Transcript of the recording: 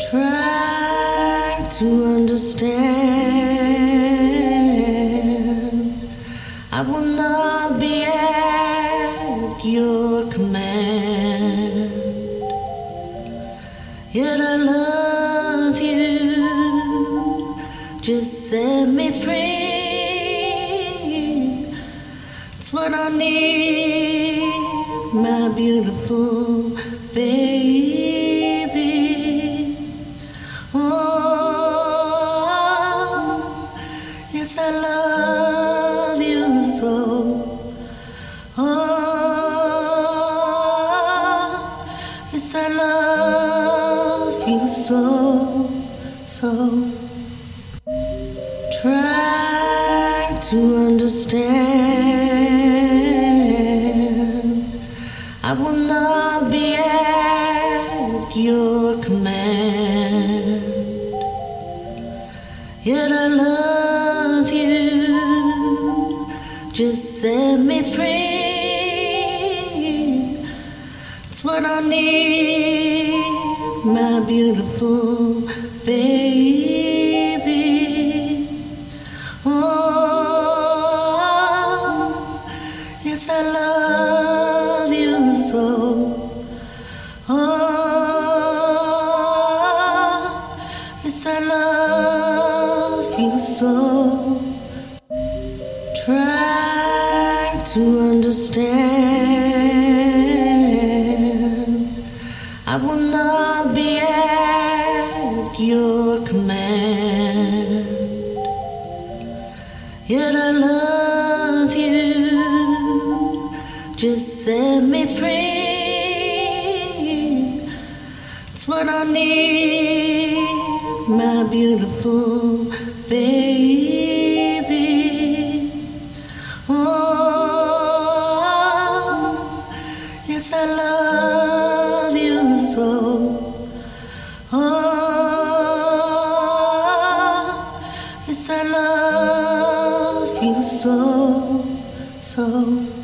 Try to understand. I will not be at your command. Yet I love you. Just set me free. It's what I need, my beautiful baby. Your command. Yet I love you. Just set me free. It's what I need, my beautiful baby. So. Try to understand. I will not be at your command. Yet I love you. Just set me free. It's what I need, my beautiful baby. Oh, yes, I love you so. Oh, yes, I love you so, so.